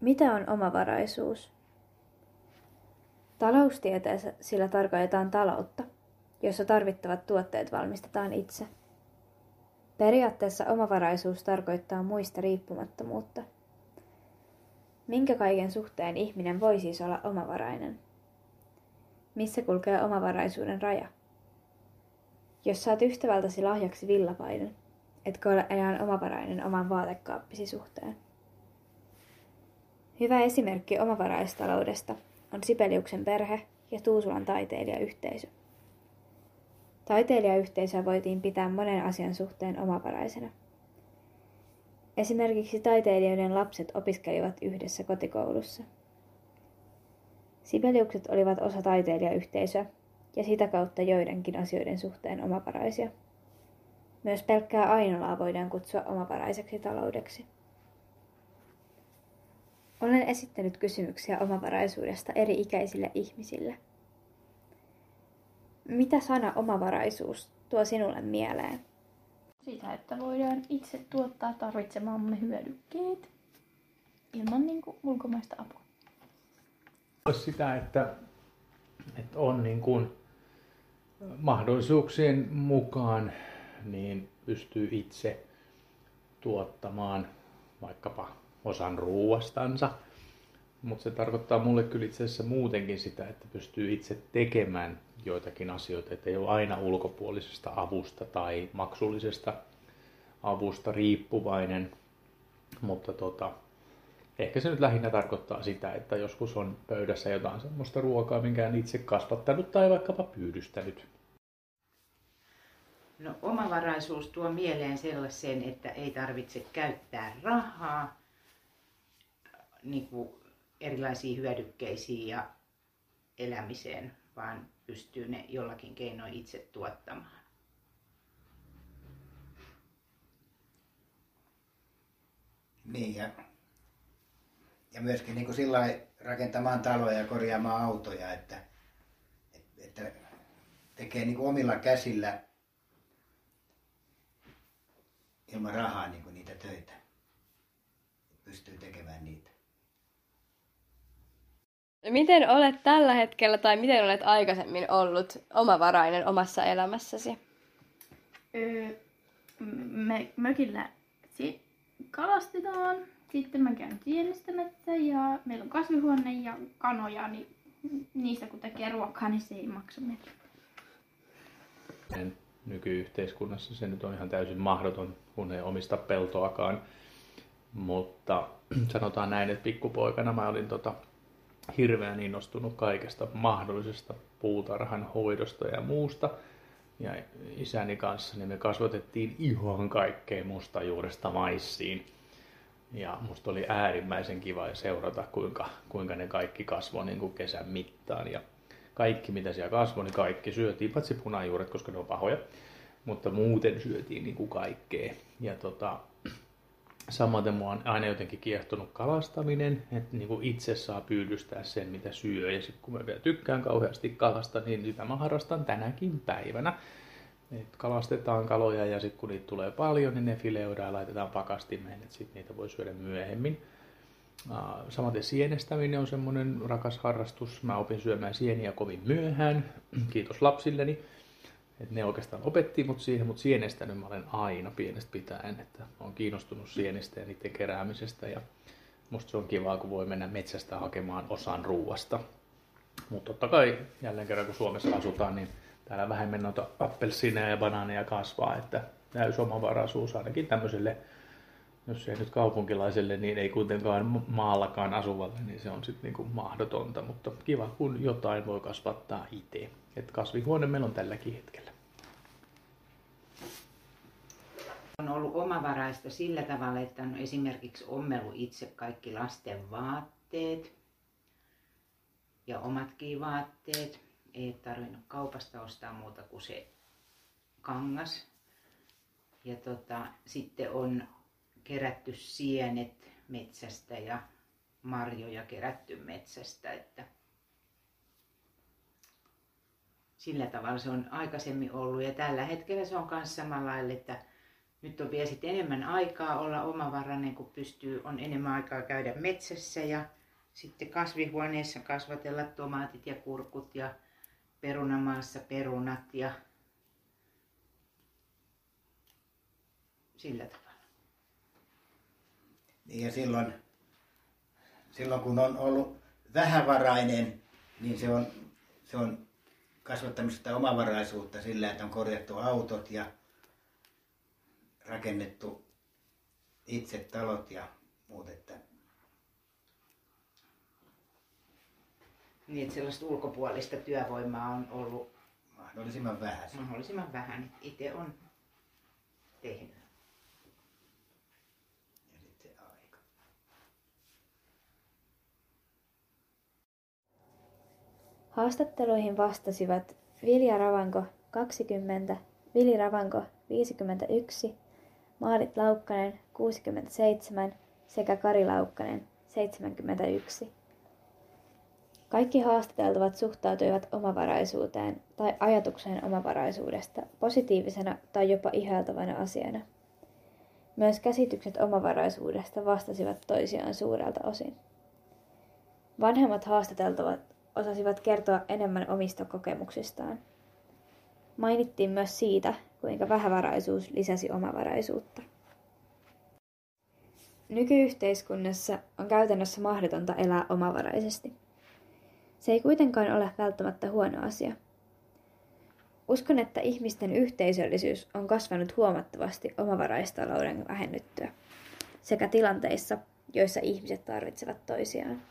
Mitä on omavaraisuus? Taloustieteessä sillä tarkoitetaan taloutta, jossa tarvittavat tuotteet valmistetaan itse. Periaatteessa omavaraisuus tarkoittaa muista riippumattomuutta. Minkä kaiken suhteen ihminen voi siis olla omavarainen? Missä kulkee omavaraisuuden raja? Jos saat ystävältäsi lahjaksi villapaiden, etkö ole enää omavarainen oman vaatekaappisi suhteen. Hyvä esimerkki omavaraistaloudesta on Sipeliuksen perhe ja Tuusulan taiteilijayhteisö. Taiteilijayhteisöä voitiin pitää monen asian suhteen omavaraisena. Esimerkiksi taiteilijoiden lapset opiskelivat yhdessä kotikoulussa. Sibeliukset olivat osa taiteilijayhteisöä ja sitä kautta joidenkin asioiden suhteen omavaraisia. Myös pelkkää Ainolaa voidaan kutsua omavaraiseksi taloudeksi. Olen esittänyt kysymyksiä omavaraisuudesta eri ikäisille ihmisille. Mitä sana omavaraisuus tuo sinulle mieleen? Sitä, että voidaan itse tuottaa tarvitsemamme hyödykkeet ilman niin kuin, ulkomaista apua. Sitä, että, että on niin kuin mahdollisuuksien mukaan niin pystyy itse tuottamaan vaikkapa osan ruuastansa. Mutta se tarkoittaa mulle kyllä itse asiassa muutenkin sitä, että pystyy itse tekemään joitakin asioita, että ei ole aina ulkopuolisesta avusta tai maksullisesta avusta riippuvainen. Mutta tota, ehkä se nyt lähinnä tarkoittaa sitä, että joskus on pöydässä jotain semmoista ruokaa, minkä on itse kasvattanut tai vaikkapa pyydystänyt. No omavaraisuus tuo mieleen sellaisen, että ei tarvitse käyttää rahaa niin kuin erilaisiin hyödykkeisiin ja elämiseen, vaan pystyy ne jollakin keinoin itse tuottamaan. Niin ja, ja myöskin niin kuin sillä rakentamaan taloja ja korjaamaan autoja, että, että tekee niin kuin omilla käsillä ilman rahaa niin kuin niitä töitä. Pystyy tekemään niitä. Miten olet tällä hetkellä tai miten olet aikaisemmin ollut omavarainen omassa elämässäsi? Öö, me mökillä kalastetaan, sitten mä käyn tienistämättä ja meillä on kasvihuone ja kanoja, niin niistä kun tekee ruokaa, niin se ei maksa mitään. Nykyyhteiskunnassa se nyt on ihan täysin mahdoton, kun ei omista peltoakaan. Mutta sanotaan näin, että pikkupoikana mä olin tota hirveän innostunut kaikesta mahdollisesta puutarhan hoidosta ja muusta. Ja isäni kanssa niin me kasvatettiin ihan kaikkea musta juuresta maissiin. Ja musta oli äärimmäisen kiva seurata, kuinka, kuinka ne kaikki kasvoi niin kuin kesän mittaan. Ja kaikki, mitä siellä kasvoi, niin kaikki syötiin, paitsi punajuuret, koska ne on pahoja. Mutta muuten syötiin niin kuin kaikkea. Ja tota, Samaten mua on aina jotenkin kiehtonut kalastaminen, että niin kuin itse saa pyydystää sen, mitä syö. Ja sitten kun mä vielä tykkään kauheasti kalasta, niin sitä mä harrastan tänäkin päivänä. Et kalastetaan kaloja ja sitten kun niitä tulee paljon, niin ne fileoidaan ja laitetaan pakastimeen, että sitten niitä voi syödä myöhemmin. Samaten sienestäminen on semmoinen rakas harrastus. Mä opin syömään sieniä kovin myöhään, kiitos lapsilleni. Et ne oikeastaan opetti mut siihen, mutta sienestänyt mä olen aina pienestä pitäen, että olen kiinnostunut sienistä ja niiden keräämisestä ja musta se on kivaa, kun voi mennä metsästä hakemaan osan ruuasta. Mutta totta kai jälleen kerran kun Suomessa asutaan, niin täällä vähemmän noita appelsiineja ja banaaneja kasvaa, että täys omavaraisuus ainakin tämmöiselle, jos ei nyt kaupunkilaiselle, niin ei kuitenkaan maallakaan asuvalle, niin se on sitten niinku mahdotonta, mutta kiva kun jotain voi kasvattaa itse. Et kasvihuone meillä on tälläkin hetkellä. On ollut omavaraista sillä tavalla, että on esimerkiksi ommellut itse kaikki lasten vaatteet ja omatkin vaatteet. Ei tarvinnut kaupasta ostaa muuta kuin se kangas. Ja tota, sitten on kerätty sienet metsästä ja marjoja kerätty metsästä. Että sillä tavalla se on aikaisemmin ollut ja tällä hetkellä se on myös samalla lailla, että nyt on vielä sit enemmän aikaa olla omavarainen, kun pystyy, on enemmän aikaa käydä metsässä ja sitten kasvihuoneessa kasvatella tomaatit ja kurkut ja perunamaassa perunat ja sillä tavalla. Niin ja silloin, silloin kun on ollut vähävarainen, niin se on, se on kasvattanut sitä omavaraisuutta sillä, että on korjattu autot ja rakennettu itse talot ja muut. Että Niin, että sellaista ulkopuolista työvoimaa on ollut mahdollisimman vähän. mahdollisimman vähän. Itse on tehnyt. Ja sitten aika. Haastatteluihin vastasivat Vilja Ravanko 20, Vili Ravanko 51, Maarit Laukkanen 67 sekä Kari Laukkanen 71. Kaikki haastateltavat suhtautuivat omavaraisuuteen tai ajatukseen omavaraisuudesta positiivisena tai jopa ihailtavana asiana. Myös käsitykset omavaraisuudesta vastasivat toisiaan suurelta osin. Vanhemmat haastateltavat osasivat kertoa enemmän omista kokemuksistaan. Mainittiin myös siitä, kuinka vähävaraisuus lisäsi omavaraisuutta. Nykyyhteiskunnassa on käytännössä mahdotonta elää omavaraisesti. Se ei kuitenkaan ole välttämättä huono asia. Uskon, että ihmisten yhteisöllisyys on kasvanut huomattavasti omavaraistalouden vähennyttyä sekä tilanteissa, joissa ihmiset tarvitsevat toisiaan.